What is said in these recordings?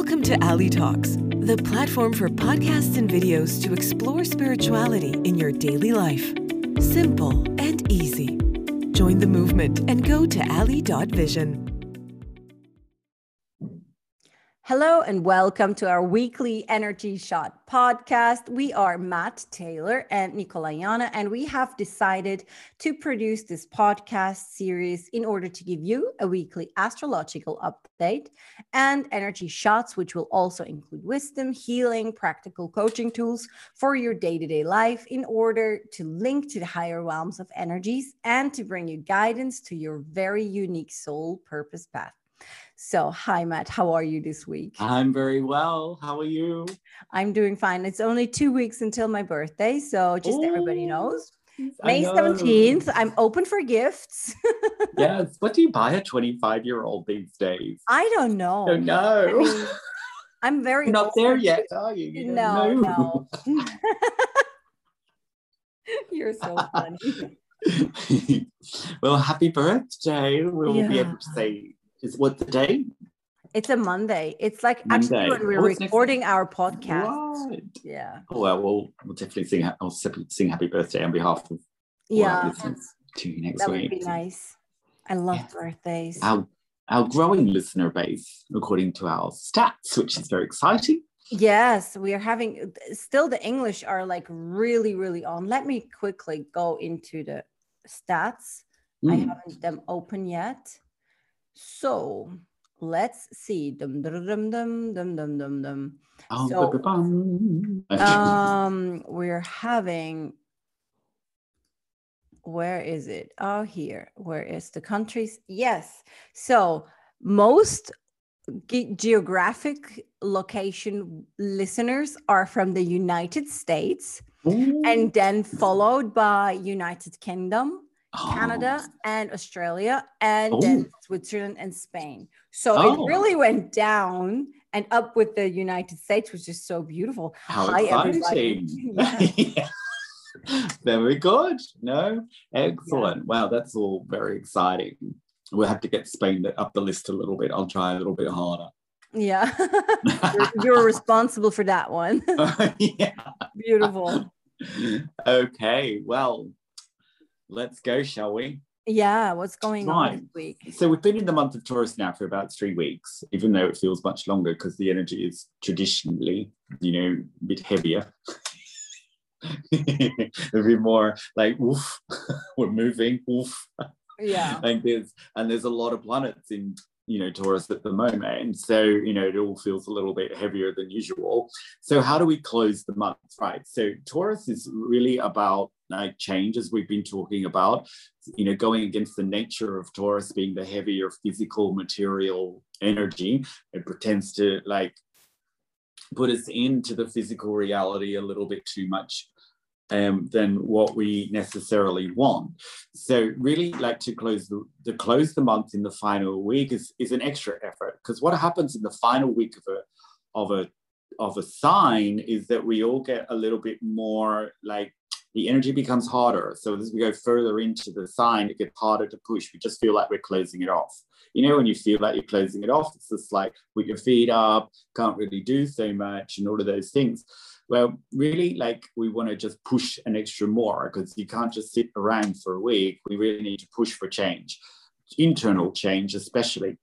Welcome to Ali Talks, the platform for podcasts and videos to explore spirituality in your daily life. Simple and easy. Join the movement and go to ali.vision. Hello and welcome to our weekly Energy Shot podcast. We are Matt Taylor and Nicola Yana, and we have decided to produce this podcast series in order to give you a weekly astrological update and energy shots, which will also include wisdom, healing, practical coaching tools for your day to day life in order to link to the higher realms of energies and to bring you guidance to your very unique soul purpose path. So, hi, Matt. How are you this week? I'm very well. How are you? I'm doing fine. It's only two weeks until my birthday. So, just Ooh, everybody knows. May 17th, I'm open for gifts. yes. What do you buy a 25 year old these days? I don't know. Don't know. I mean, I'm very You're not there yet, are you? you no, no. You're so funny. well, happy birthday. We'll yeah. be able to say is what the day? It's a Monday. It's like Monday. actually when we're oh, recording our podcast. Right. Yeah. Oh well, we'll we'll definitely sing. I'll sing happy birthday on behalf of yeah to you next that week. That would be nice. I love yeah. birthdays. Our our growing listener base, according to our stats, which is very exciting. Yes, we are having still the English are like really, really on. Let me quickly go into the stats. Mm. I haven't them open yet. So let's see. Dum dum dum dum dum dum dum dum. So, um, we're having. Where is it? Oh, here. Where is the countries? Yes. So most ge- geographic location listeners are from the United States, Ooh. and then followed by United Kingdom, oh. Canada and Australia, and oh. then Switzerland and Spain. So oh. it really went down and up with the United States, which is so beautiful. How Hi, exciting! yeah. very good. No, excellent. Yeah. Wow, that's all very exciting. We'll have to get Spain up the list a little bit. I'll try a little bit harder. Yeah, you're, you're, responsible for that one. yeah, beautiful. Okay, well, let's go, shall we? Yeah, what's going right. on this week? So we've been in the month of Taurus now for about three weeks, even though it feels much longer because the energy is traditionally, you know, a bit heavier. a bit more like woof, we're moving, woof. Yeah. and there's and there's a lot of planets in you know Taurus at the moment. So you know it all feels a little bit heavier than usual. So how do we close the month, right? So Taurus is really about like change, as we've been talking about. You know, going against the nature of Taurus being the heavier physical material energy. It pretends to like put us into the physical reality a little bit too much um, than what we necessarily want. So really like to close the to close the month in the final week is, is an extra effort because what happens in the final week of a of a of a sign is that we all get a little bit more like the energy becomes harder. So as we go further into the sign, it gets harder to push. We just feel like we're closing it off. You know, when you feel like you're closing it off, it's just like put your feet up, can't really do so much, and all of those things. Well, really, like we want to just push an extra more because you can't just sit around for a week. We really need to push for change, internal change, especially.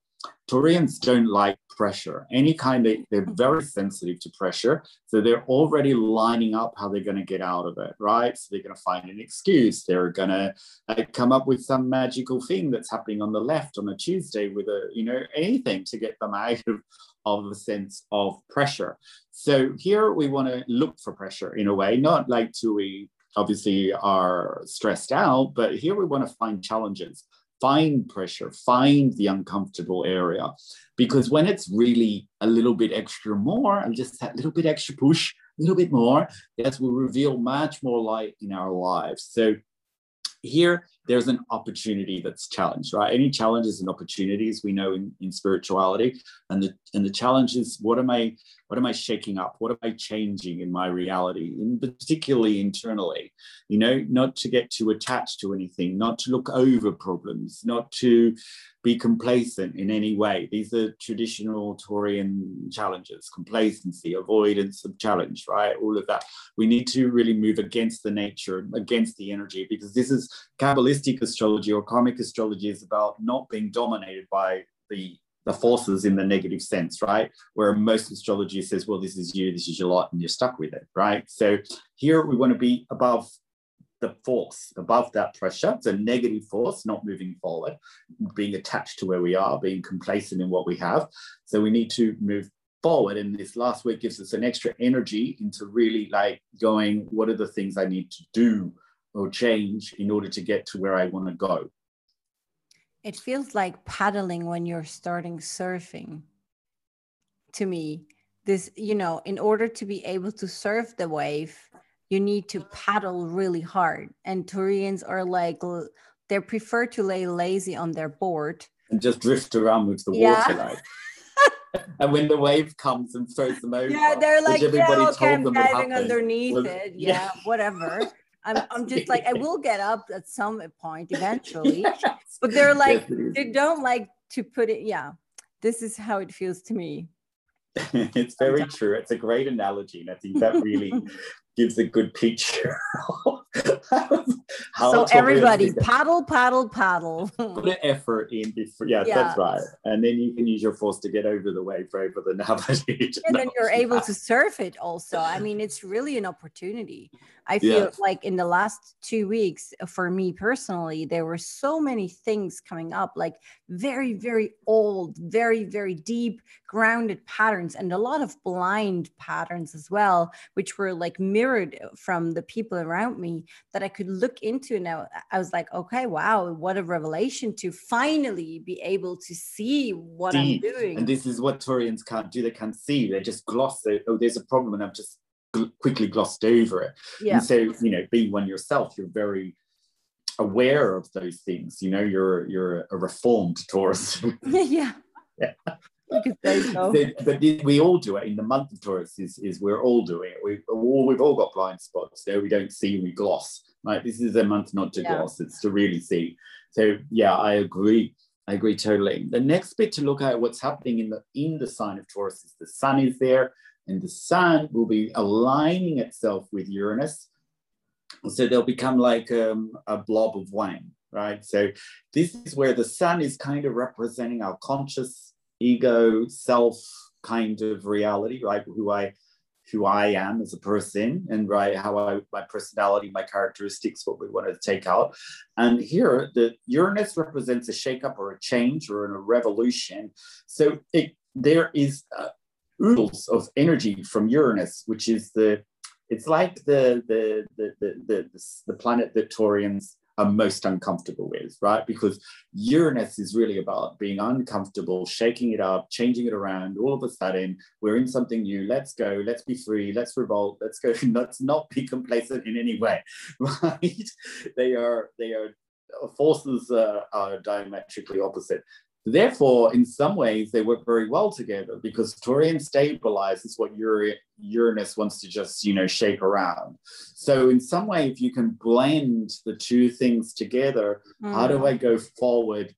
Taurians don't like pressure. Any kind of, they're very sensitive to pressure. So they're already lining up how they're going to get out of it, right? So they're going to find an excuse. They're going to uh, come up with some magical thing that's happening on the left on a Tuesday with a, you know, anything to get them out of, of a sense of pressure. So here we want to look for pressure in a way, not like to we obviously are stressed out, but here we want to find challenges find pressure, find the uncomfortable area. Because when it's really a little bit extra more and just that little bit extra push, a little bit more, that will reveal much more light in our lives. So here there's an opportunity that's challenged, right? Any challenges and opportunities we know in, in spirituality. And the and the challenge is what am I what am I shaking up? What am I changing in my reality? And particularly internally, you know, not to get too attached to anything, not to look over problems, not to be complacent in any way. These are traditional Taurian challenges, complacency, avoidance of challenge, right? All of that. We need to really move against the nature, against the energy, because this is Kabbalistic astrology or karmic astrology is about not being dominated by the the forces in the negative sense, right? Where most astrology says, well, this is you, this is your lot, and you're stuck with it, right? So here we want to be above the force above that pressure. It's a negative force, not moving forward, being attached to where we are, being complacent in what we have. So we need to move forward. And this last week gives us an extra energy into really like going, what are the things I need to do or change in order to get to where I want to go? It feels like paddling when you're starting surfing to me. This, you know, in order to be able to surf the wave, you need to paddle really hard. And Taurians are like, they prefer to lay lazy on their board and just drift around with the yeah. water. Like. and when the wave comes and throws them over, yeah, they're like, yeah, okay, I'm diving underneath it. Yeah, yeah. whatever. I'm, I'm just like, I will get up at some point eventually, yes. but they're like, yes, they don't like to put it. Yeah, this is how it feels to me. it's very true. It's a great analogy. And I think that really gives a good picture so everybody paddle paddle paddle put an effort in before yeah, yeah, that's right and then you can use your force to get over the wave over the navigation and then you're able to surf it also i mean it's really an opportunity i feel yeah. like in the last two weeks uh, for me personally there were so many things coming up like very very old very very deep grounded patterns and a lot of blind patterns as well which were like mirrored uh, from the people around me that I could look into. Now uh, I was like, okay, wow, what a revelation to finally be able to see what see. I'm doing. And this is what Taurians can't do. They can't see. They just gloss. They, oh, there's a problem, and I've just quickly glossed over it. Yeah. And so, you know, being one yourself, you're very aware of those things. You know, you're you're a reformed Taurus. yeah. yeah so. but we all do it in the month of Taurus. Is, is we're all doing it. We've all we've all got blind spots. So we don't see. We gloss. Right. This is a month not to yeah. gloss. It's to really see. So yeah, I agree. I agree totally. The next bit to look at what's happening in the in the sign of Taurus is the Sun is there, and the Sun will be aligning itself with Uranus. So they'll become like um, a blob of wine, right? So this is where the Sun is kind of representing our conscious ego self kind of reality, right? Who I who I am as a person and right how I my personality, my characteristics, what we want to take out. And here the Uranus represents a shakeup or a change or a revolution. So it there is oodles of energy from Uranus, which is the it's like the the the the the, the, the planet that Taurians are most uncomfortable with, right? Because Uranus is really about being uncomfortable, shaking it up, changing it around. All of a sudden, we're in something new. Let's go. Let's be free. Let's revolt. Let's go. Let's not be complacent in any way, right? They are they are forces uh, are diametrically opposite. Therefore, in some ways, they work very well together because Taurian stabilizes what Uranus wants to just, you know, shake around. So, in some way, if you can blend the two things together, mm. how do mm. I go forward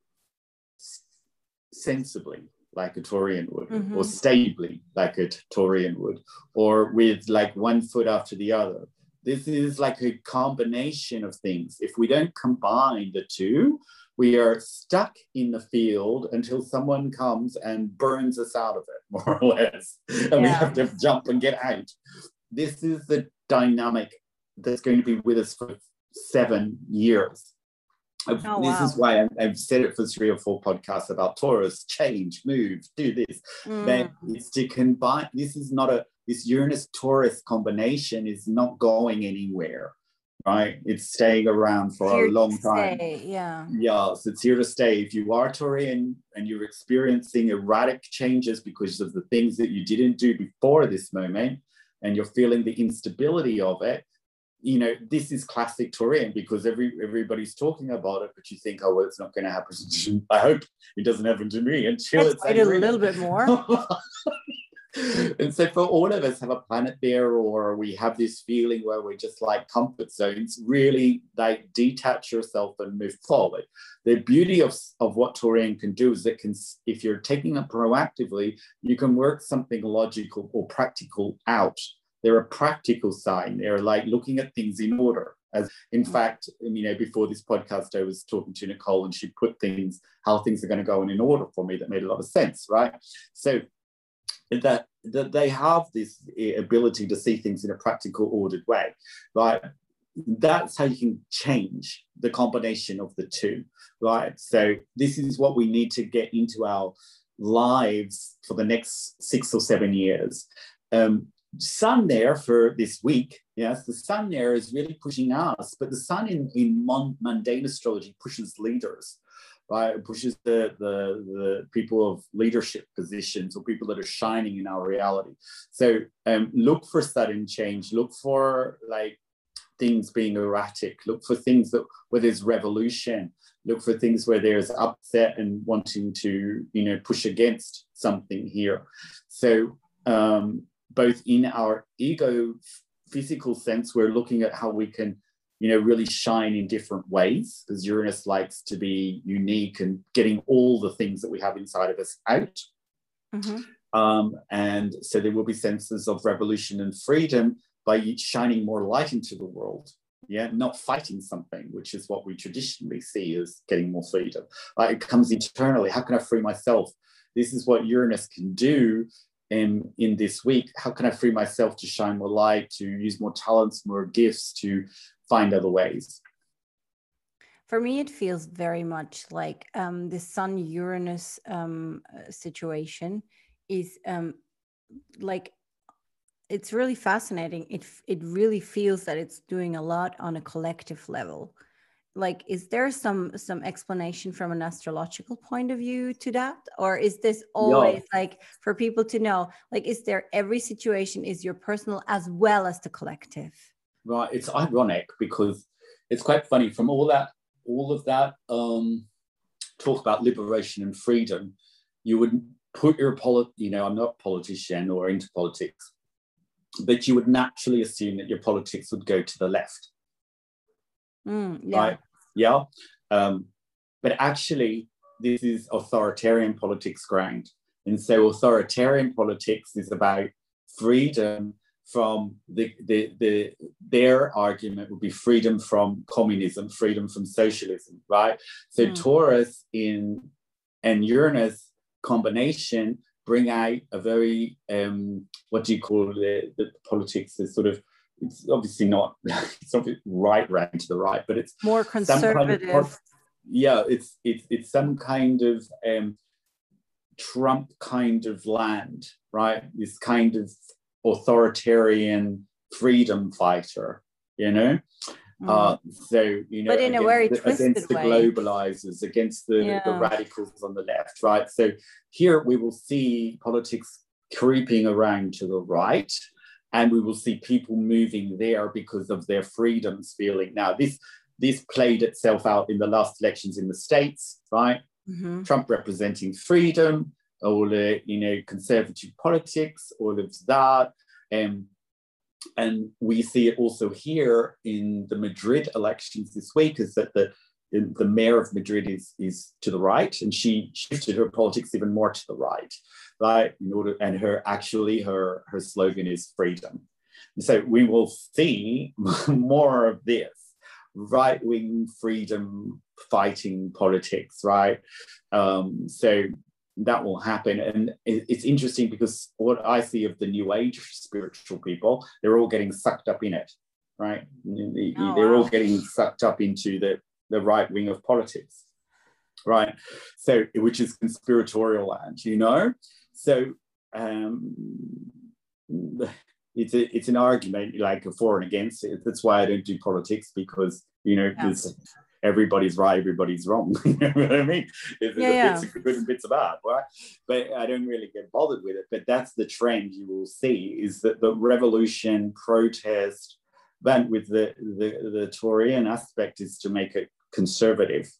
sensibly, like a Taurian would, mm-hmm. or stably, like a Taurian would, or with like one foot after the other? This is like a combination of things. If we don't combine the two, we are stuck in the field until someone comes and burns us out of it, more or less. And yeah. we have to jump and get out. This is the dynamic that's going to be with us for seven years. Oh, this wow. is why I've, said it for three or four podcasts about Taurus change, move, do this. Mm. But it's to combine, this is not a, this Uranus Taurus combination is not going anywhere right? It's staying around for here a long time. Stay, yeah. Yeah, so it's here to stay. If you are Taurian and you're experiencing erratic changes because of the things that you didn't do before this moment, and you're feeling the instability of it, you know, this is classic Taurian because every everybody's talking about it, but you think, oh well, it's not going to happen. I hope it doesn't happen to me until Let's it's wait a little bit more. and so for all of us have a planet there or we have this feeling where we're just like comfort zones really like detach yourself and move forward. The beauty of, of what Taurian can do is it can if you're taking it proactively you can work something logical or practical out. They're a practical sign. They're like looking at things in order. As in mm. fact you know before this podcast i was talking to nicole and she put things how things are going to go in in order for me that made a lot of sense right? So that that they have this ability to see things in a practical, ordered way, right? That's how you can change the combination of the two, right? So this is what we need to get into our lives for the next six or seven years. Um, sun there for this week yes the sun there is really pushing us but the sun in, in mundane astrology pushes leaders right? It pushes the, the, the people of leadership positions or people that are shining in our reality. So um, look for sudden change, look for like things being erratic, look for things that where there's revolution, look for things where there's upset and wanting to, you know, push against something here. So um, both in our ego physical sense, we're looking at how we can you know, really shine in different ways because Uranus likes to be unique and getting all the things that we have inside of us out. Mm-hmm. Um, and so there will be senses of revolution and freedom by shining more light into the world. Yeah, not fighting something, which is what we traditionally see as getting more freedom. Like it comes internally. How can I free myself? This is what Uranus can do in, in this week. How can I free myself to shine more light, to use more talents, more gifts, to find other ways. For me, it feels very much like um, the Sun Uranus um, uh, situation is um, like it's really fascinating. It it really feels that it's doing a lot on a collective level. Like, is there some some explanation from an astrological point of view to that, or is this always yeah. like for people to know? Like, is there every situation is your personal as well as the collective? Right it's ironic because it's quite funny from all that all of that um, talk about liberation and freedom you would put your polit you know i'm not a politician or into politics but you would naturally assume that your politics would go to the left. Mm, yeah. right? Yeah? Um, but actually this is authoritarian politics ground. And so authoritarian politics is about freedom from the, the, the, their argument would be freedom from communism, freedom from socialism, right? So mm. Taurus in and Uranus combination bring out a very um, what do you call it? The, politics is sort of it's obviously not it's not right round to the right, but it's more conservative. Kind of, yeah, it's it's it's some kind of um, Trump kind of land, right? This kind of authoritarian freedom fighter, you know? Mm. Uh, so you know, but in a very the, twisted against the way. globalizers, against the, yeah. the radicals on the left, right? So here we will see politics creeping around to the right, and we will see people moving there because of their freedoms feeling. Now, this this played itself out in the last elections in the states, right? Mm-hmm. Trump representing freedom, all the you know conservative politics, all of that. Um, and we see it also here in the Madrid elections this week is that the the mayor of Madrid is is to the right, and she shifted her politics even more to the right, right? In order, and her actually her her slogan is freedom. And so we will see more of this right wing freedom fighting politics, right? Um, so that will happen. And it's interesting because what I see of the new age spiritual people, they're all getting sucked up in it, right? Oh, they're all getting sucked up into the, the right wing of politics, right? So, which is conspiratorial land, you know? So, um, it's a, it's an argument like for and against it. That's why I don't do politics because you know yeah everybody's right, everybody's wrong. you know what I mean? There's, yeah, yeah. bits of good and bits of bad, right? But I don't really get bothered with it. But that's the trend you will see is that the revolution, protest, But with the, the, the Taurian aspect is to make it conservative.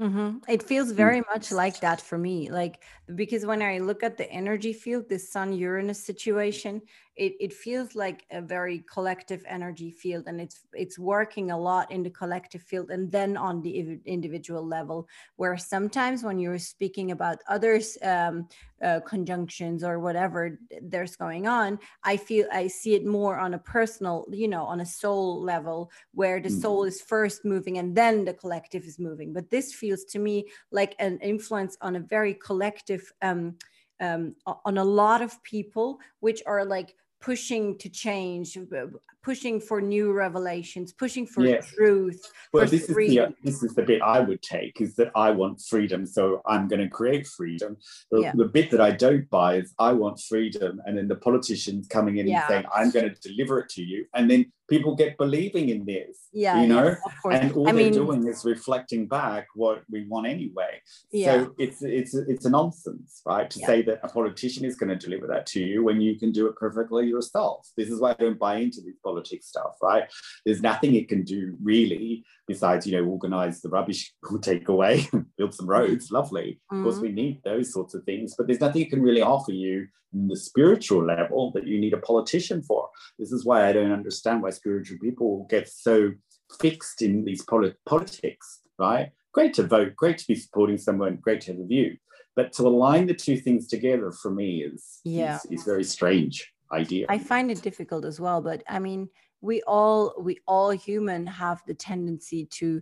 Mm-hmm. It feels Mm. very much like that for me. Like, because when I look at the energy field, the Sun Uranus situation, it, it feels like a very collective energy field and it's it's working a lot in the collective field and then on the individual level where sometimes when you're speaking about others um, uh, conjunctions or whatever there's going on i feel i see it more on a personal you know on a soul level where the Mm. soul is first moving and then the collective is moving but this feels to me like an influence on a very collective um, um, on a lot of people which are like pushing to change uh, pushing for new revelations pushing for Yes. truth Well, this is the this is the bit I would take is that I want freedom, so I'm going to create freedom. The, Yeah. the bit that I don't buy is I want freedom, and then the politicians coming in Yeah. and saying I'm going to deliver it to you, and then people get believing in this. yeah you know, course and all i they're mean doing is reflecting back what we want anyway. Yeah. So it's it's it's a nonsense, right? To Yeah. say that a politician is going to deliver that to you when you can do it perfectly yourself. This is why I don't buy into these politics stuff, right? There's nothing it can do really besides, you know, organize the rubbish we'll take away, build some roads, lovely. Of course, Mhm. we need those sorts of things, but there's nothing it can really offer you in the spiritual level that you need a politician for. This is why I don't understand why spiritual people get so fixed in these poli- politics, right? Great to vote, great to be supporting someone, great to have a view. But to align the two things together for me is, Yeah. is, is very strange idea. I find it difficult as well, but I mean, we all we all human have the tendency to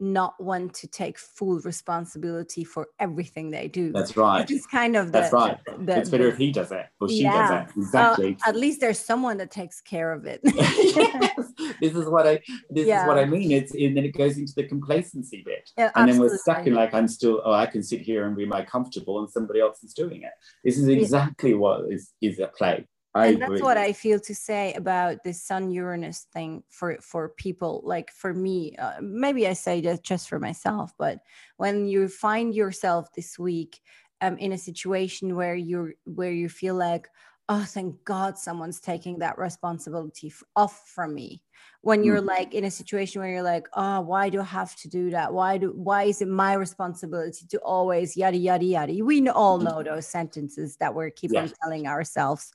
not want to take full responsibility for everything they do. That's right. It's kind of the, That's right. the- it's better the- if he does it or she Yeah. does it. uh, Exactly. at least there's someone that takes care of it. yes, this is what I this is what I mean. It's and then it goes into the complacency bit. Yeah, and then we're stuck in like I'm still oh I can sit here and be my comfortable and somebody else is doing it. This is Yeah. exactly what is is at play. I and that's what I feel to say about this Sun Uranus thing for for people. Like for me, uh, maybe I say that just for myself, but when you find yourself this week um, in a situation where you're where you feel like, oh, thank God, someone's taking that responsibility f- off from me. When you're like in a situation where you're like, oh, why do I have to do that? Why do why is it my responsibility to always yada yada yada? We all Mhm. know those sentences that we keep on telling ourselves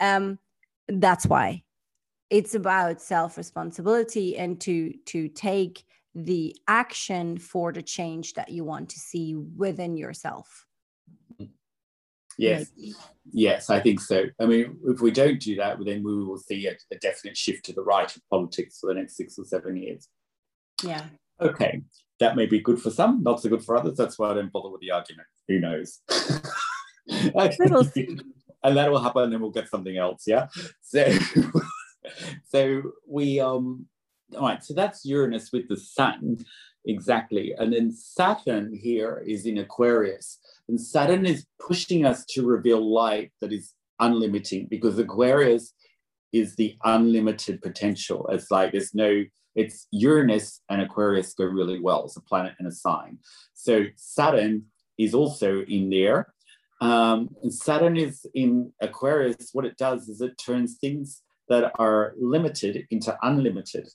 um that's why it's about self responsibility and to to take the action for the change that you want to see within yourself yes, maybe. yes, I think so. I mean, if we don't do that, then we will see a, a definite shift to the right of politics for the next six or seven years. yeah Okay, that may be good for some, not so good for others. That's why I don't bother with the argument. Who knows? And that will happen, and then we'll get something else. Yeah. So, so we um. All right. So that's Uranus with the Sun, exactly, and then Saturn here is in Aquarius, and Saturn is pushing us to reveal light that is unlimiting because Aquarius is the unlimited potential. It's like there's no it's Uranus and Aquarius go really well. It's a planet and a sign. So Saturn is also in there. Um, and Saturn is in Aquarius. What it does is it turns things that are limited into unlimited.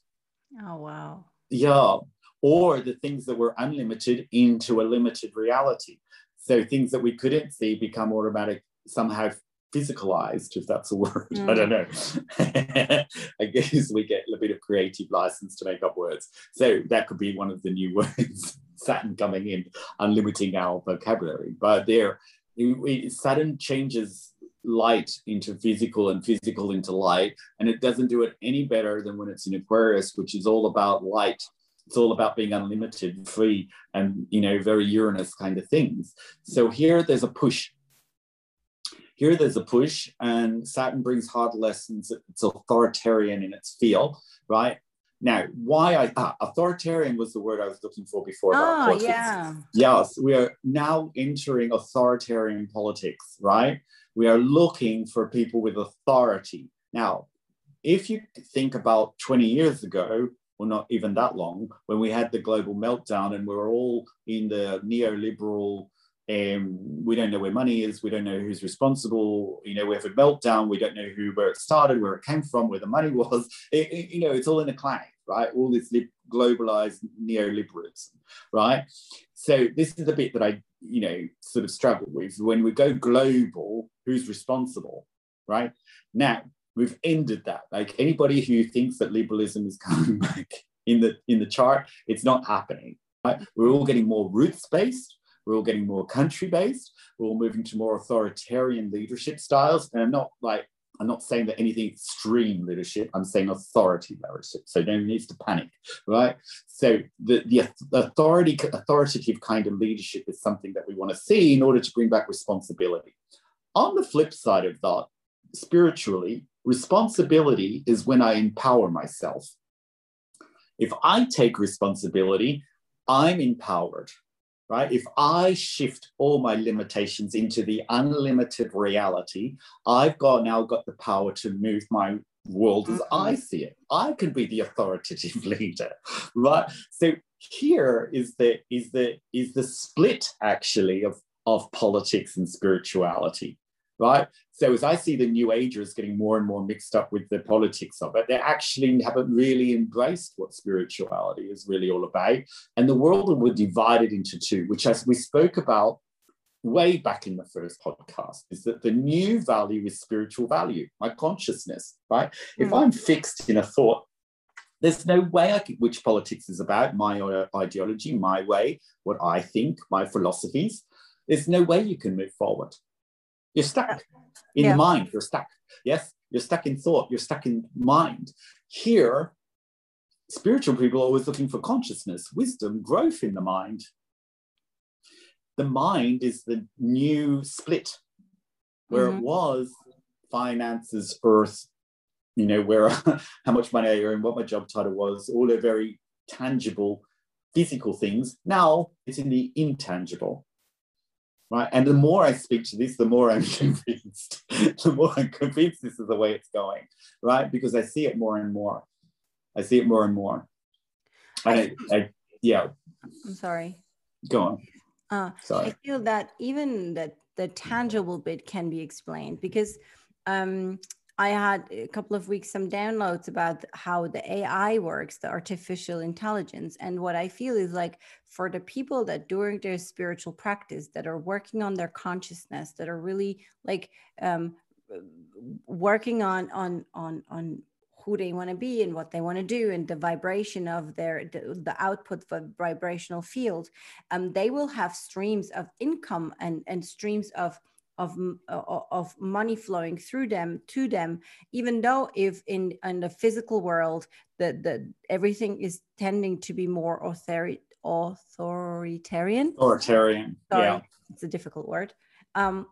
oh wow Yeah. Or the things that were unlimited into a limited reality. So things that we couldn't see become automatic, somehow physicalized, if that's a word. I don't mm. know. I guess we get a bit of creative license to make up words. So that could be one of the new words, Saturn coming in, and limiting our vocabulary. But there, Saturn changes light into physical and physical into light. And it doesn't do it any better than when it's in Aquarius, which is all about light. It's all about being unlimited, free, and you know, very Uranus kind of things. So here there's a push. Here there's a push, and Saturn brings hard lessons. It's authoritarian in its feel, right? Now, why I ah, authoritarian was the word I was looking for before. about oh politics. yeah Yes, we are now entering authoritarian politics, right? We are looking for people with authority. Now, if you think about 20 years ago, well, not even that long, when we had the global meltdown and we were all in the neoliberal Um, we don't know where money is. We don't know who's responsible. You know, we have a meltdown. We don't know who, where it started, where it came from, where the money was. It, it, you know, it's all in a cloud, right? All this globalized neoliberalism, right? So this is the bit that I, you know, sort of struggle with. When we go global, who's responsible, right? Now we've ended that. Like anybody who thinks that liberalism is coming back in the in the chart, it's not happening. Right? We're all getting more roots based we're all getting more country based. We're all moving to more authoritarian leadership styles. And I'm not like, I'm not saying that anything extreme leadership, I'm saying authority leadership. So no one needs to panic, right? So the, the authority, authoritative kind of leadership is something that we want to see in order to bring back responsibility. On the flip side of that, spiritually, responsibility is when I empower myself. If I take responsibility, I'm empowered right? If I shift all my limitations into the unlimited reality, I've got now got the power to move my world as I mm-hmm. see it. I can be the authoritative leader, right? So here is the is the is the split actually of of politics and spirituality right? So as I see the new agers getting more and more mixed up with the politics of it, they actually haven't really embraced what spirituality is really all about. And the world will divide it into two, which as we spoke about way back in the first podcast, is that the new value is spiritual value, my consciousness, right? Mm. If hmm. I'm fixed in a thought, there's no way I can, which politics is about, my ideology, my way, what I think, my philosophies. There's no way you can move forward. You're stuck in yeah. mind. You're stuck. Yes, you're stuck in thought. You're stuck in mind. Here, spiritual people are always looking for consciousness, wisdom, growth in the mind. The mind is the new split, where mm-hmm. it was finances, earth, you know, where how much money I earn, what my job title was, all the very tangible physical things. Now it's in the intangible right? And the more I speak to this, the more I'm convinced. the more I'm convinced this is the way it's going, right? Because I see it more and more. I see it more and more. And I, I yeah. I'm sorry. Go on. Uh, sorry. I feel that even that the tangible bit can be explained because um, I had a couple of weeks some downloads about how the AI works, the artificial intelligence. And what I feel is like for the people that during their spiritual practice that are working on their consciousness, that are really like um, working on on on on who they want to be and what they want to do and the vibration of their the, the output for vibrational field um, they will have streams of income and and streams of of, of money flowing through them to them even though if in in the physical world the, the everything is tending to be more author, authoritarian? Authoritarian Sorry, yeah. it's a difficult word. Um,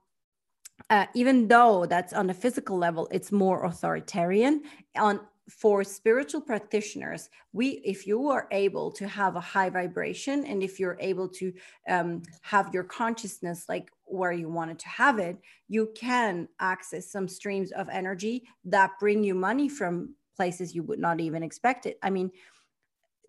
uh, even though that's on a physical level it's more authoritarian on for spiritual practitioners we if you are able to have a high vibration and if you're able to um, have your consciousness like where you wanted to have it you can access some streams of energy that bring you money from places you would not even expect it. I mean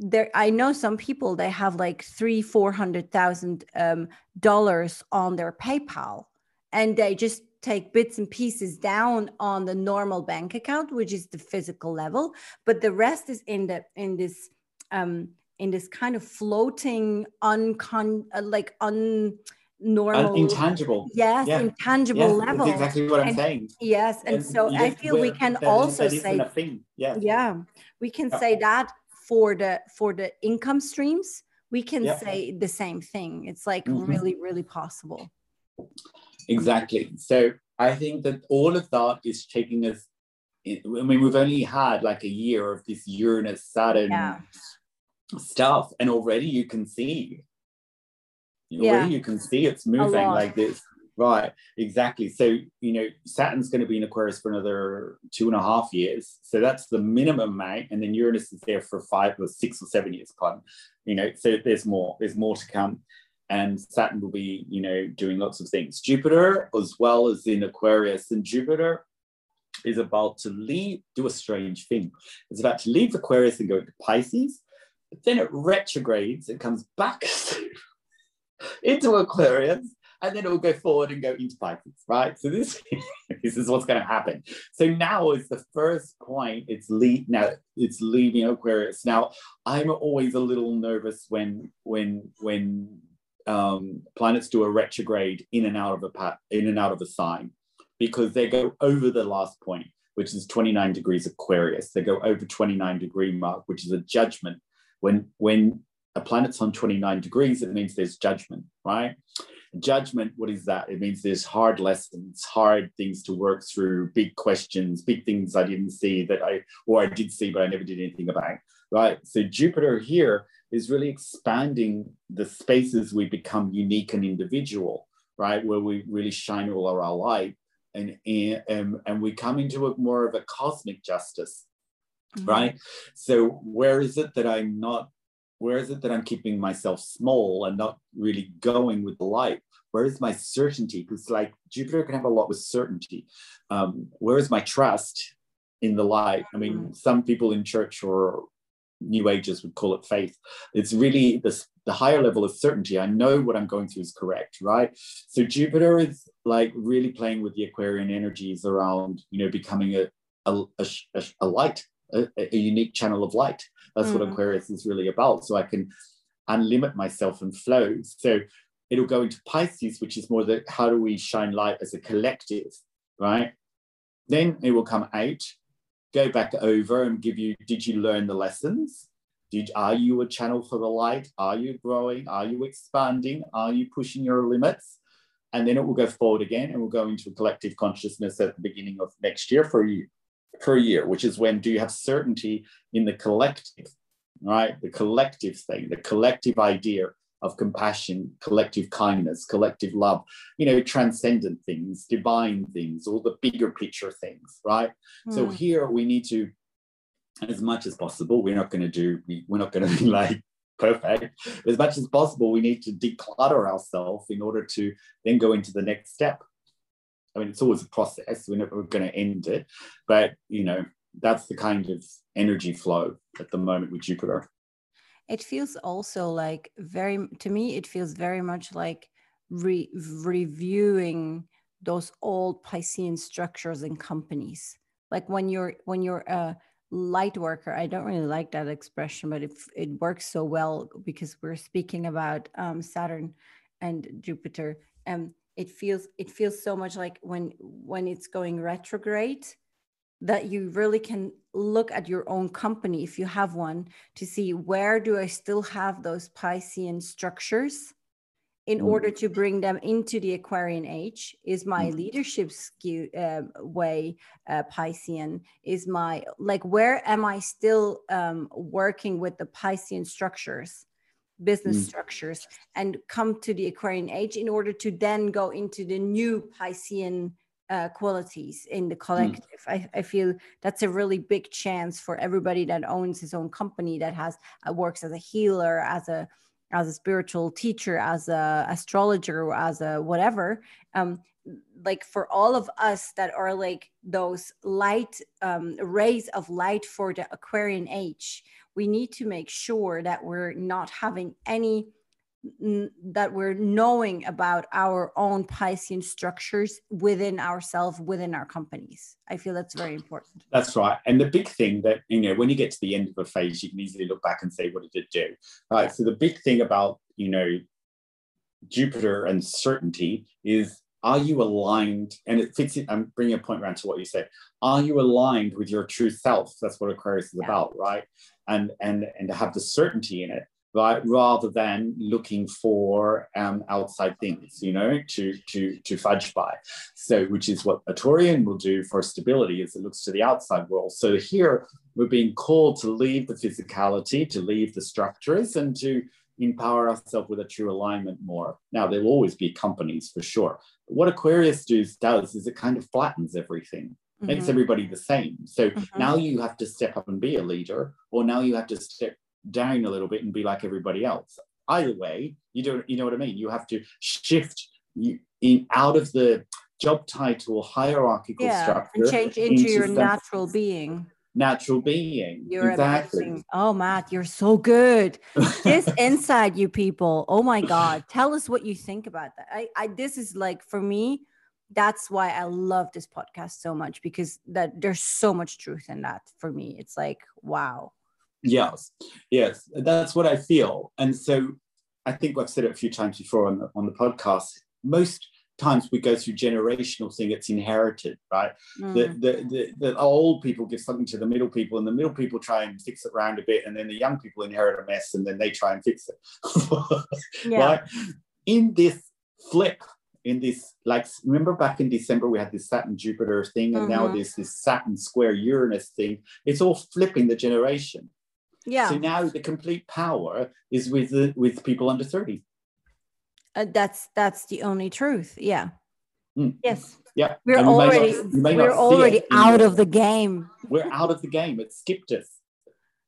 there i know some people they have like three four hundred thousand um, dollars on their paypal and they just take bits and pieces down on the normal bank account which is the physical level but the rest is in the in this um in this kind of floating uncon uh, like un normal intangible yes yeah. intangible yes, level exactly what i'm and, saying yes and, and so i feel we can also say yeah yeah we can yeah. say that for the for the income streams we can yeah. say the same thing it's like mm-hmm. really really possible Exactly. So I think that all of that is taking us. I mean, we've only had like a year of this Uranus Saturn stuff, and already you can see. Yeah. you can see it's moving like this. Right, exactly. So, you know, Saturn's going to be in Aquarius for another two and a half years. So that's the minimum amount. And then Uranus is there for five or six or seven years, pardon. You know, so there's more, there's more to come and Saturn will be, you know, doing lots of things. Jupiter, as well as in Aquarius, and Jupiter is about to leave, do a strange thing. It's about to leave Aquarius and go into Pisces, but then it retrogrades, it comes back into Aquarius, and then it will go forward and go into Pisces, right? So this, this is what's going to happen. So now is the first point. It's lead now. It's leaving Aquarius. Now I'm always a little nervous when when when um, planets do a retrograde in and out of a pat in and out of a sign because they go over the last point, which is 29 degrees Aquarius. They go over 29 degree mark, which is a judgment. When when a planet's on 29 degrees, it means there's judgment, right? Judgment, what is that? It means there's hard lessons, hard things to work through, big questions, big things I didn't see that I, or I did see, but I never did anything about, right? So Jupiter here is really expanding the spaces we become unique and individual, right? Where we really shine all of our light and, and, and we come into a more of a cosmic justice, mm-hmm. right? So where is it that I'm not where is it that I'm keeping myself small and not really going with the light? Where is my certainty? Because like Jupiter can have a lot with certainty. Um, where is my trust in the light? I mean, mm. some people in church or New Ages would call it faith. It's really this the higher level of certainty. I know what I'm going through is correct, right? So Jupiter is like really playing with the Aquarian energies around, you know, becoming a a, a, a light, a, a unique channel of light. That's mm. what Aquarius is really about. So I can unlimit myself and flow. So it'll go into Pisces, which is more the how do we shine light as a collective, right? Then it will come out, go back over and give you, did you learn the lessons? Did are you a channel for the light? Are you growing? Are you expanding? Are you pushing your limits? And then it will go forward again and we'll go into a collective consciousness at the beginning of next year for you per year, which is when do you have certainty in the collective, right? The collective thing, the collective idea of compassion, collective kindness, collective love, you know, transcendent things, divine things, all the bigger picture things, right? Mm. So hmm. here we need to, as much as possible, we're not going to do, we're not going to be like perfect. As much as possible, we need to declutter ourselves in order to then go into the next step. I mean, it's always a process. We're never going to end it, but you know, that's the kind of energy flow at the moment with Jupiter. It feels also like very to me. It feels very much like re- reviewing those old Piscean structures and companies. Like when you're when you're a light worker, I don't really like that expression, but it it works so well because we're speaking about um, Saturn and Jupiter. And it feels it feels so much like when when it's going retrograde that you really can look at your own company if you have one to see where do i still have those piscean structures in mm. order to bring them into the aquarian age is my mm. leadership skew uh, way uh, piscean is my like where am i still um, working with the piscean structures business mm. structures and come to the Aquarian age in order to then go into the new Piscean uh, qualities in the mm. collective. Mm. I, I, feel that's a really big chance for everybody that owns his own company that has uh, works as a healer, as a as a spiritual teacher, as a astrologer, as a whatever. Um, like for all of us that are like those light um, rays of light for the Aquarian age, we need to make sure that we're not having any that we're knowing about our own Piscean structures within ourselves, within our companies. I feel that's very important. That's right. And the big thing that, you know, when you get to the end of a phase, you can easily look back and say, what did it do? Right. Yeah. So the big thing about, you know, Jupiter and certainty is are you aligned? And it fits. I'm bringing a point around to what you said. Are you aligned with your true self? That's what Aquarius is yeah. about, right? And and and to have the certainty in it, right? Rather than looking for um, outside things, you know, to to to fudge by. So, which is what a Taurian will do for stability, is it looks to the outside world. So here we're being called to leave the physicality, to leave the structures, and to empower ourselves with a true alignment more. Now, there will always be companies for sure. But what Aquarius does, does is it kind of flattens everything, mm-hmm. makes everybody the same. So mm-hmm. now you have to step up and be a leader, or now you have to step down a little bit and be like everybody else. Either way, you don't, you know what I mean? You have to shift you, in out of the job title hierarchical yeah, structure and change into, into your natural being natural being. You're exactly. amazing. Oh, Matt, you're so good. This inside you people. Oh my God. Tell us what you think about that. I, I this is like for me, that's why I love this podcast so much because that there's so much truth in that for me. It's like, wow. Yes, yes, that's what I feel. And so I think I've said it a few times before on the, on the podcast. Most times we go through generational thing it's inherited right mm. the, the, the, the, old people give something to the middle people and the middle people try and fix it around a bit and then the young people inherit a mess and then they try and fix it yeah. right in this flip in this like remember back in december we had this saturn jupiter thing and mm-hmm. now there's this saturn square uranus thing. It's all flipping the generation. Yeah. So now the complete power is with the, with people under 30 uh, that's that's the only truth yeah. Mm. yes. Yeah. We're already not, we're already out of the game. We're out of the game. It skipped us.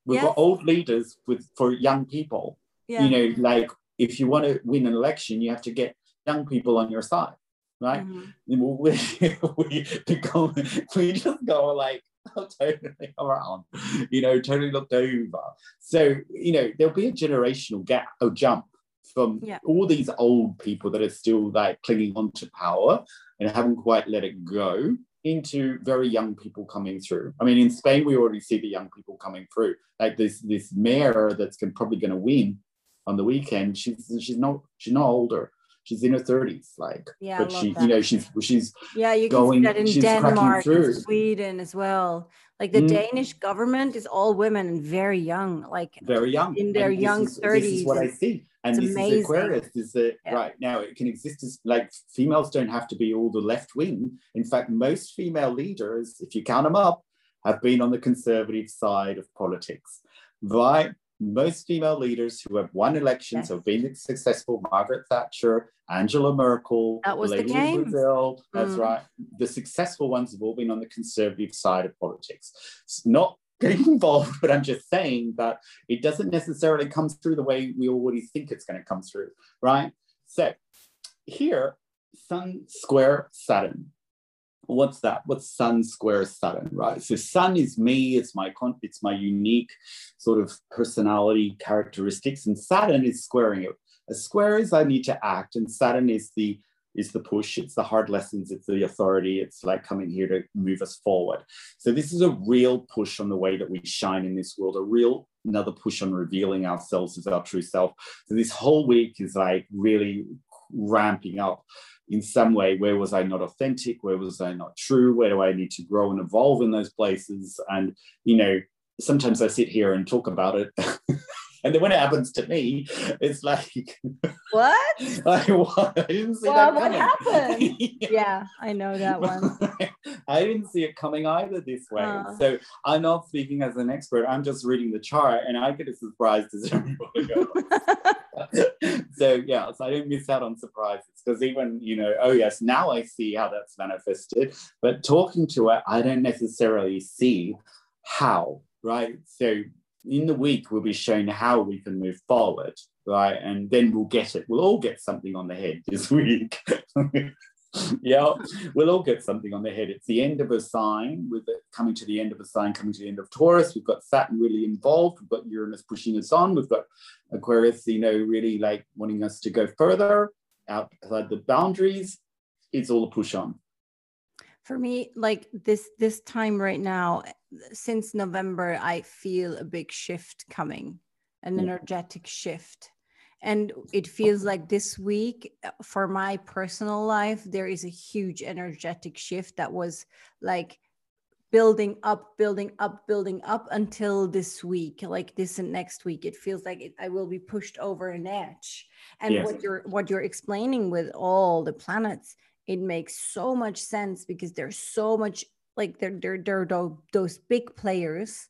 We've yes. got old leaders with for young people. Yeah. you know like if you want to win an election you have to get young people on your side right mm-hmm. we, we become we just go like totally around you know totally looked over so you know there'll be a generational gap a jump from yeah. all these old people that are still like clinging on to power and haven't quite let it go into very young people coming through. I mean, in Spain, we already see the young people coming through. Like this this mayor that's can, probably going to win on the weekend. She's she's not she's not older. She's in her thirties, like. Yeah, but she, that. you know, she's she's yeah. You going, can see that in Denmark, and Sweden as well. Like the mm. Danish government is all women and very young, like very young in their and young thirties. This is what I see and it's this amazing. is Aquarius is that yeah. right now it can exist as like females don't have to be all the left wing. In fact, most female leaders, if you count them up, have been on the conservative side of politics. Right? Most female leaders who have won elections yes. have been successful. Margaret Thatcher, Angela Merkel, that was Lady the game. Brazil. That's mm. right. The successful ones have all been on the conservative side of politics. It's not getting involved, but I'm just saying that it doesn't necessarily come through the way we already think it's going to come through, right? So here, Sun square Saturn. What's that? What's Sun square Saturn, right? So Sun is me. It's my con- it's my unique sort of personality characteristics, and Saturn is squaring it. A square is I need to act, and Saturn is the is the push, it's the hard lessons, it's the authority, it's like coming here to move us forward. So this is a real push on the way that we shine in this world, a real another push on revealing ourselves as our true self. So this whole week is like really ramping up in some way where was i not authentic? Where was i not true? Where do i need to grow and evolve in those places? And you know sometimes i sit here and talk about it And then when it happens to me, it's like what? I, I didn't see well, that what happened? yeah. yeah. I know that one. I didn't see it coming either this way. Uh. So I'm not speaking as an expert. I'm just reading the chart, and I get as surprised as everybody else. so yeah, so I don't miss out on surprises because even you know, oh yes, now I see how that's manifested. But talking to it, I don't necessarily see how. Right. So in the week we'll be showing how we can move forward right? And then we'll get it. We'll all get something on the head this week. Yeah we'll all get something on the head. It's the end of a sign with it coming to the end of a sign coming to the end of taurus. We've got saturn really involved. We've got uranus pushing us on. We've got aquarius you know really like wanting us to go further outside the boundaries. It's all a push on for me like this this time right now since november i feel a big shift coming an energetic shift. And it feels like this week uh, for my personal life there is a huge energetic shift that was like building up building up building up until this week like this and next week. It feels like it, i will be pushed over an edge. And yes. what you're what you're explaining with all the planets it makes so much sense because there's so much like there there there are those big players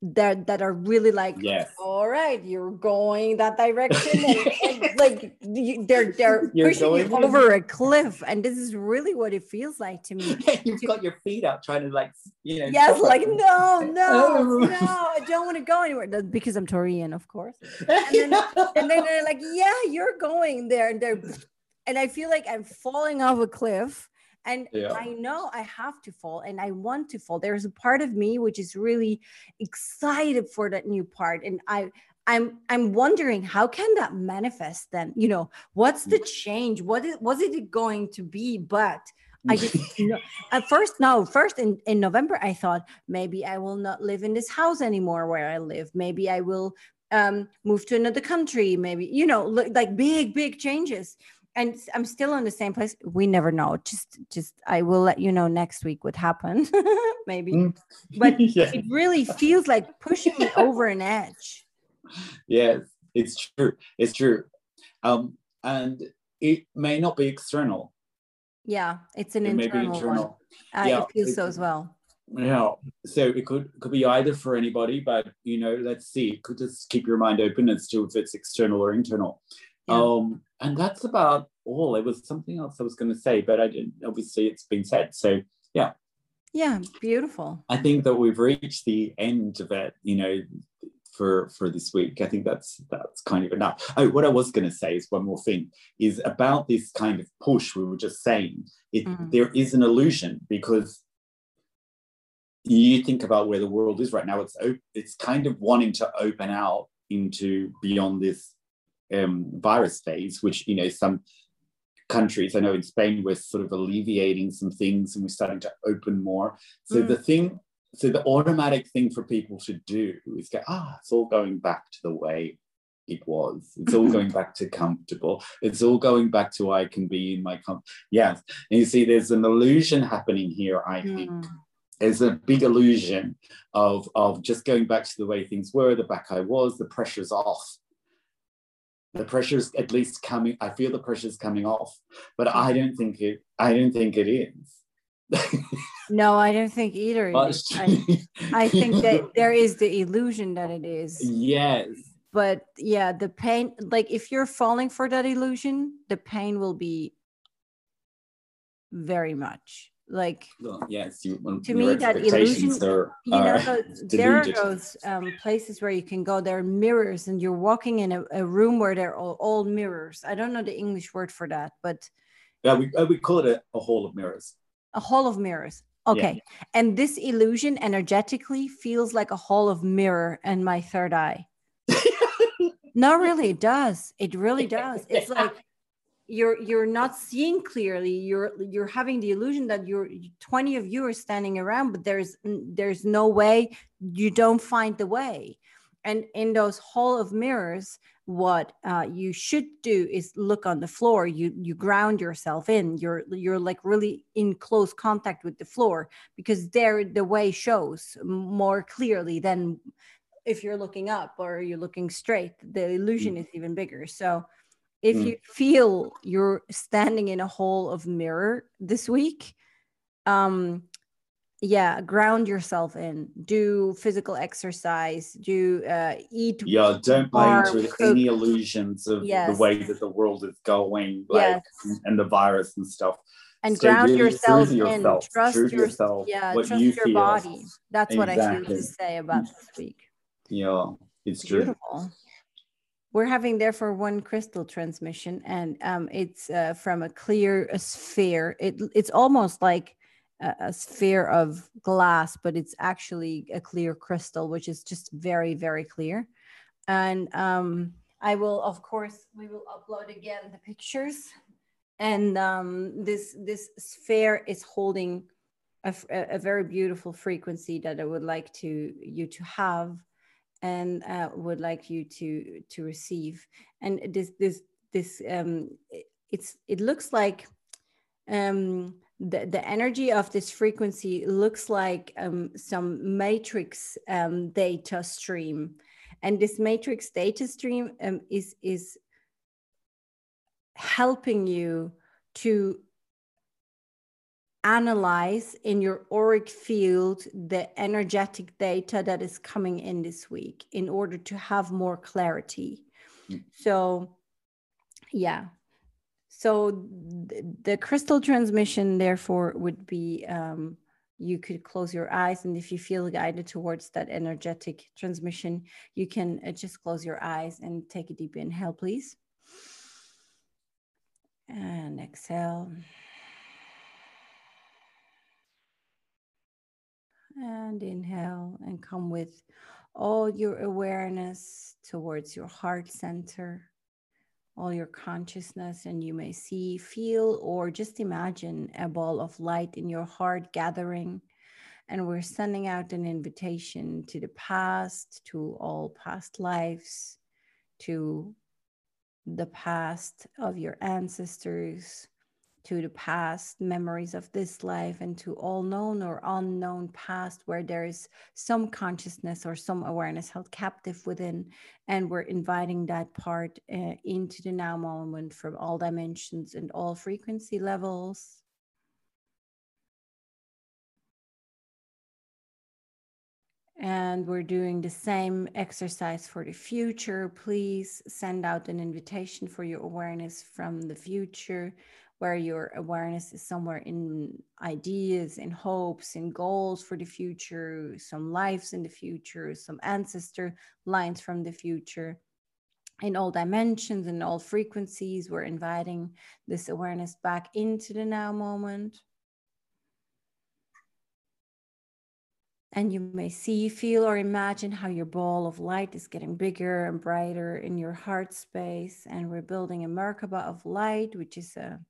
that that are really like yes. all right you're going that direction and, and like they're they're you're pushing you over a cliff and this is really what it feels like to me you've got your feet out trying to like you know yes like no no oh. no i don't want to go anywhere because i'm Taurean of course and then, and then they're like yeah you're going there and they're and I feel like I'm falling off a cliff and Yeah. i know i have to fall and i want to fall. There's a part of me which is really excited for that new part and i i'm i'm wondering how can that manifest then? You know what's the change? What is was it going to be? But I just no, at first no first in in November I thought maybe I will not live in this house anymore where I live. Maybe I will um move to another country. Maybe you know li- like big big changes and I'm still in the same place we never know just just I will let you know next week what happened maybe Mm. but yeah. it really feels like pushing me over an edge yes, it's true. It's true. Um, and it may not be external. yeah it's an It may be internal, one internal. uh, Yeah, it feels so as well Yeah. So it could could be either for anybody, but you know, let's see. Could just keep your mind open as to if it's external or internal. Yeah. Um, and that's about all. It was something else I was going to say, but I didn't. Obviously, it's been said. So yeah Yeah, beautiful I think that we've reached the end of it. You know, for for this week. I think that's that's kind of enough. Oh, what I was going to say is one more thing is about this kind of push we were just saying. It Mhm. there is an illusion because you think about where the world is right now. It's op- it's kind of wanting to open out into beyond this um, virus phase, which you know some countries. I know in Spain we're sort of alleviating some things and we're starting to open more. So Mm. the thing, so the automatic thing for people to do is go, ah, it's all going back to the way it was. It's all going back to comfortable. It's all going back to I can be in my com. Yes, and you see, there's an illusion happening here. I think Mm. there's a big illusion of of just going back to the way things were, the back I was, the pressure's off. The pressure's at least coming. I feel the pressure's coming off, but I don't think it. I don't think it is. no I don't think either is. I, I think that there is the illusion that it is yes, but yeah the pain like if you're falling for that illusion the pain will be very much like Well, yes. You, To me, that illusion- are, you know are those- there are those um, places where you can go there are mirrors and you're walking in a, a room where they're all, all mirrors. I don't know the english word for that but Yeah, we uh, we call it a, a hall of mirrors. a hall of mirrors. Okay. And this illusion energetically feels like a hall of mirror and my third eye. No really it does. It really does. It's like you're you're not seeing clearly you're you're having the illusion that you're 20 of you are standing around but there's there's no way you don't find the way. And in those hall of mirrors what uh, you should do is look on the floor. You you ground yourself in you're you're like really in close contact with the floor because there the way shows more clearly than if you're looking up or you're looking straight. The illusion is even bigger. So if Mm. you feel you're standing in a hole of mirror this week um yeah ground yourself in do physical exercise do uh eat Yeah, don't buy Or into cook. any illusions of Yes. the way that the world is going, like Yes. and the virus and stuff. and Stay ground really true yourself in trust your yourself, yeah what trust you your feel. body that's what i feel to say about this week Yeah, it's true. We're having therefore one crystal transmission and um, it's uh, from a clear a sphere. It, it's almost like a, a sphere of glass but it's actually a clear crystal which is just very very clear. And um, i will of course we will upload again the pictures. And um, this this sphere is holding a very beautiful frequency that i would like to you to have and uh, would like you to to receive. And this this this um it's it looks like um the, the energy of this frequency looks like um, some matrix um, data stream. And this matrix data stream um, is is helping you to analyze in your auric field the energetic data that is coming in this week in order to have more clarity. Mm. So, yeah. So th- the crystal transmission, therefore, would be um, you could close your eyes, and if you feel guided towards that energetic transmission, you can uh, just close your eyes and take a deep inhale, please. And exhale. And inhale and come with all your awareness towards your heart center, all your consciousness, and you may see, feel, or just imagine a ball of light in your heart gathering. And we're sending out an invitation to the past, to all past lives, to the past of your ancestors, to the past memories of this life and to all known or unknown past where there is some consciousness or some awareness held captive within and we're inviting that part uh, into the now moment from all dimensions and all frequency levels And we're doing the same exercise for the future. Please send out an invitation for your awareness from the future where your awareness is somewhere in ideas, in hopes, in goals for the future, some lives in the future, some ancestor lines from the future. In all dimensions and all frequencies, we're inviting this awareness back into the now moment. And you may see, feel, or imagine how your ball of light is getting bigger and brighter in your heart space. And we're building a Merkaba of light, which is a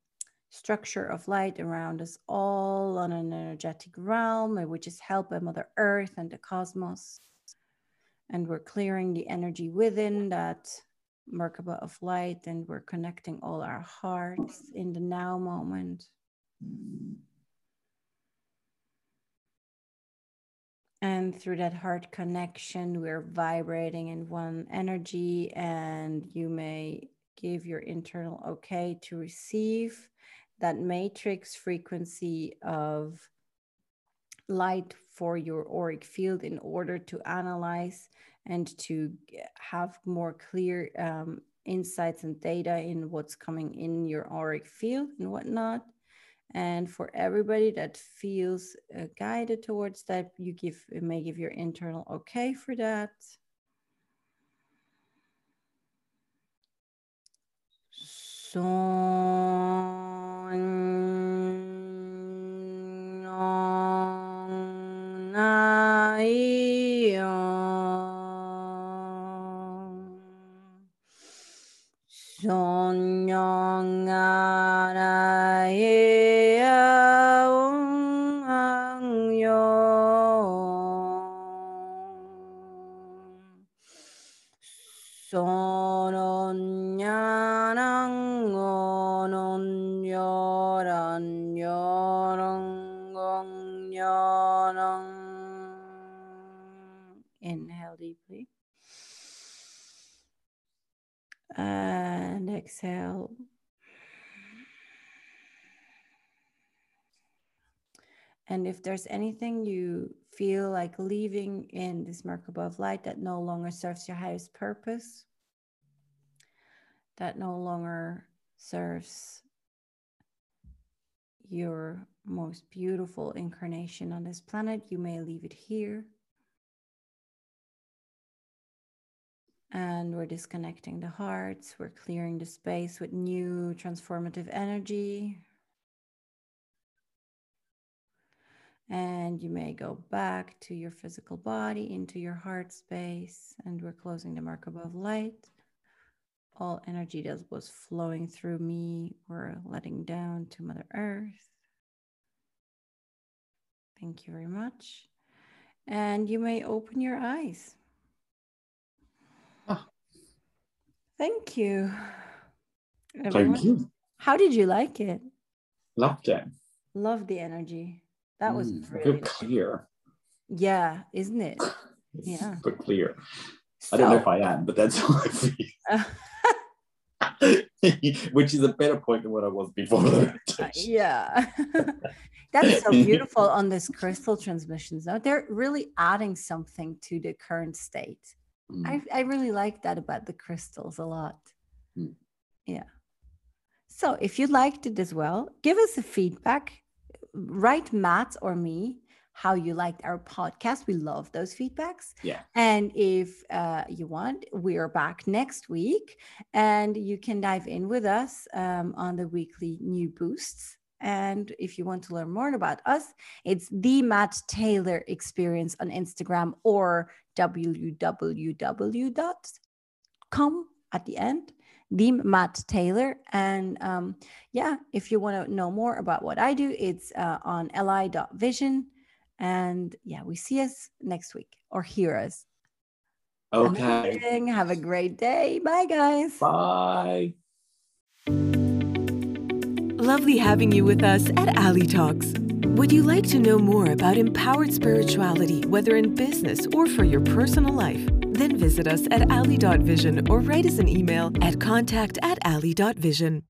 structure of light around us all on an energetic realm, uh, which is held by Mother Earth and the cosmos. And we're clearing the energy within that Merkaba of light, and we're connecting all our hearts in the now moment. And through that heart connection, we're vibrating in one energy, and you may give your internal okay to receive that matrix frequency of light for your auric field in order to analyze and to have more clear um, insights and data in what's coming in your auric field and whatnot. And for everybody that feels uh, guided towards that, you give may give your internal okay for that. Inhale deeply. And exhale. And if there's anything you feel like leaving in this Merkaba of light that no longer serves your highest purpose, that no longer serves your most beautiful incarnation on this planet, you may leave it here. And we're disconnecting the hearts, we're clearing the space with new transformative energy. And you may go back to your physical body, into your heart space, and we're closing the Merkaba light. All energy that was flowing through me, we're letting down to Mother Earth. Thank you very much. And you may open your eyes. Oh. Thank you. Everyone. Thank you. How did you like it? Loved it. Love the energy. That was mm, really clear. Yeah, isn't it? Yeah. Super clear. So, I don't know if I am, but that's how I feel. Which is a better point than what I was before the uh, Yeah. That's so beautiful on this crystal transmissions. Now they're really adding something to the current state. Mm. I, I really like that about the crystals a lot. Mm. Yeah. So if you liked it as well, give us a feedback. Write Matt or me how you liked our podcast. We love those feedbacks. Yeah. And if uh, you want, we are back next week and you can dive in with us um, on the weekly new boosts And if you want to learn more about us, it's the Matt Taylor Experience on Instagram or www.com at the end the Matt Taylor. And um, yeah, if you want to know more about what I do, it's uh, on li.vision. And yeah, we see us next week or hear us. Okay. Amazing. Have a great day. Bye, guys. Bye. Lovely having you with us at Ali Talks. Would you like to know more about empowered spirituality, whether in business or for your personal life? Then visit us at ali.vision or write us an email at contact at ali.vision.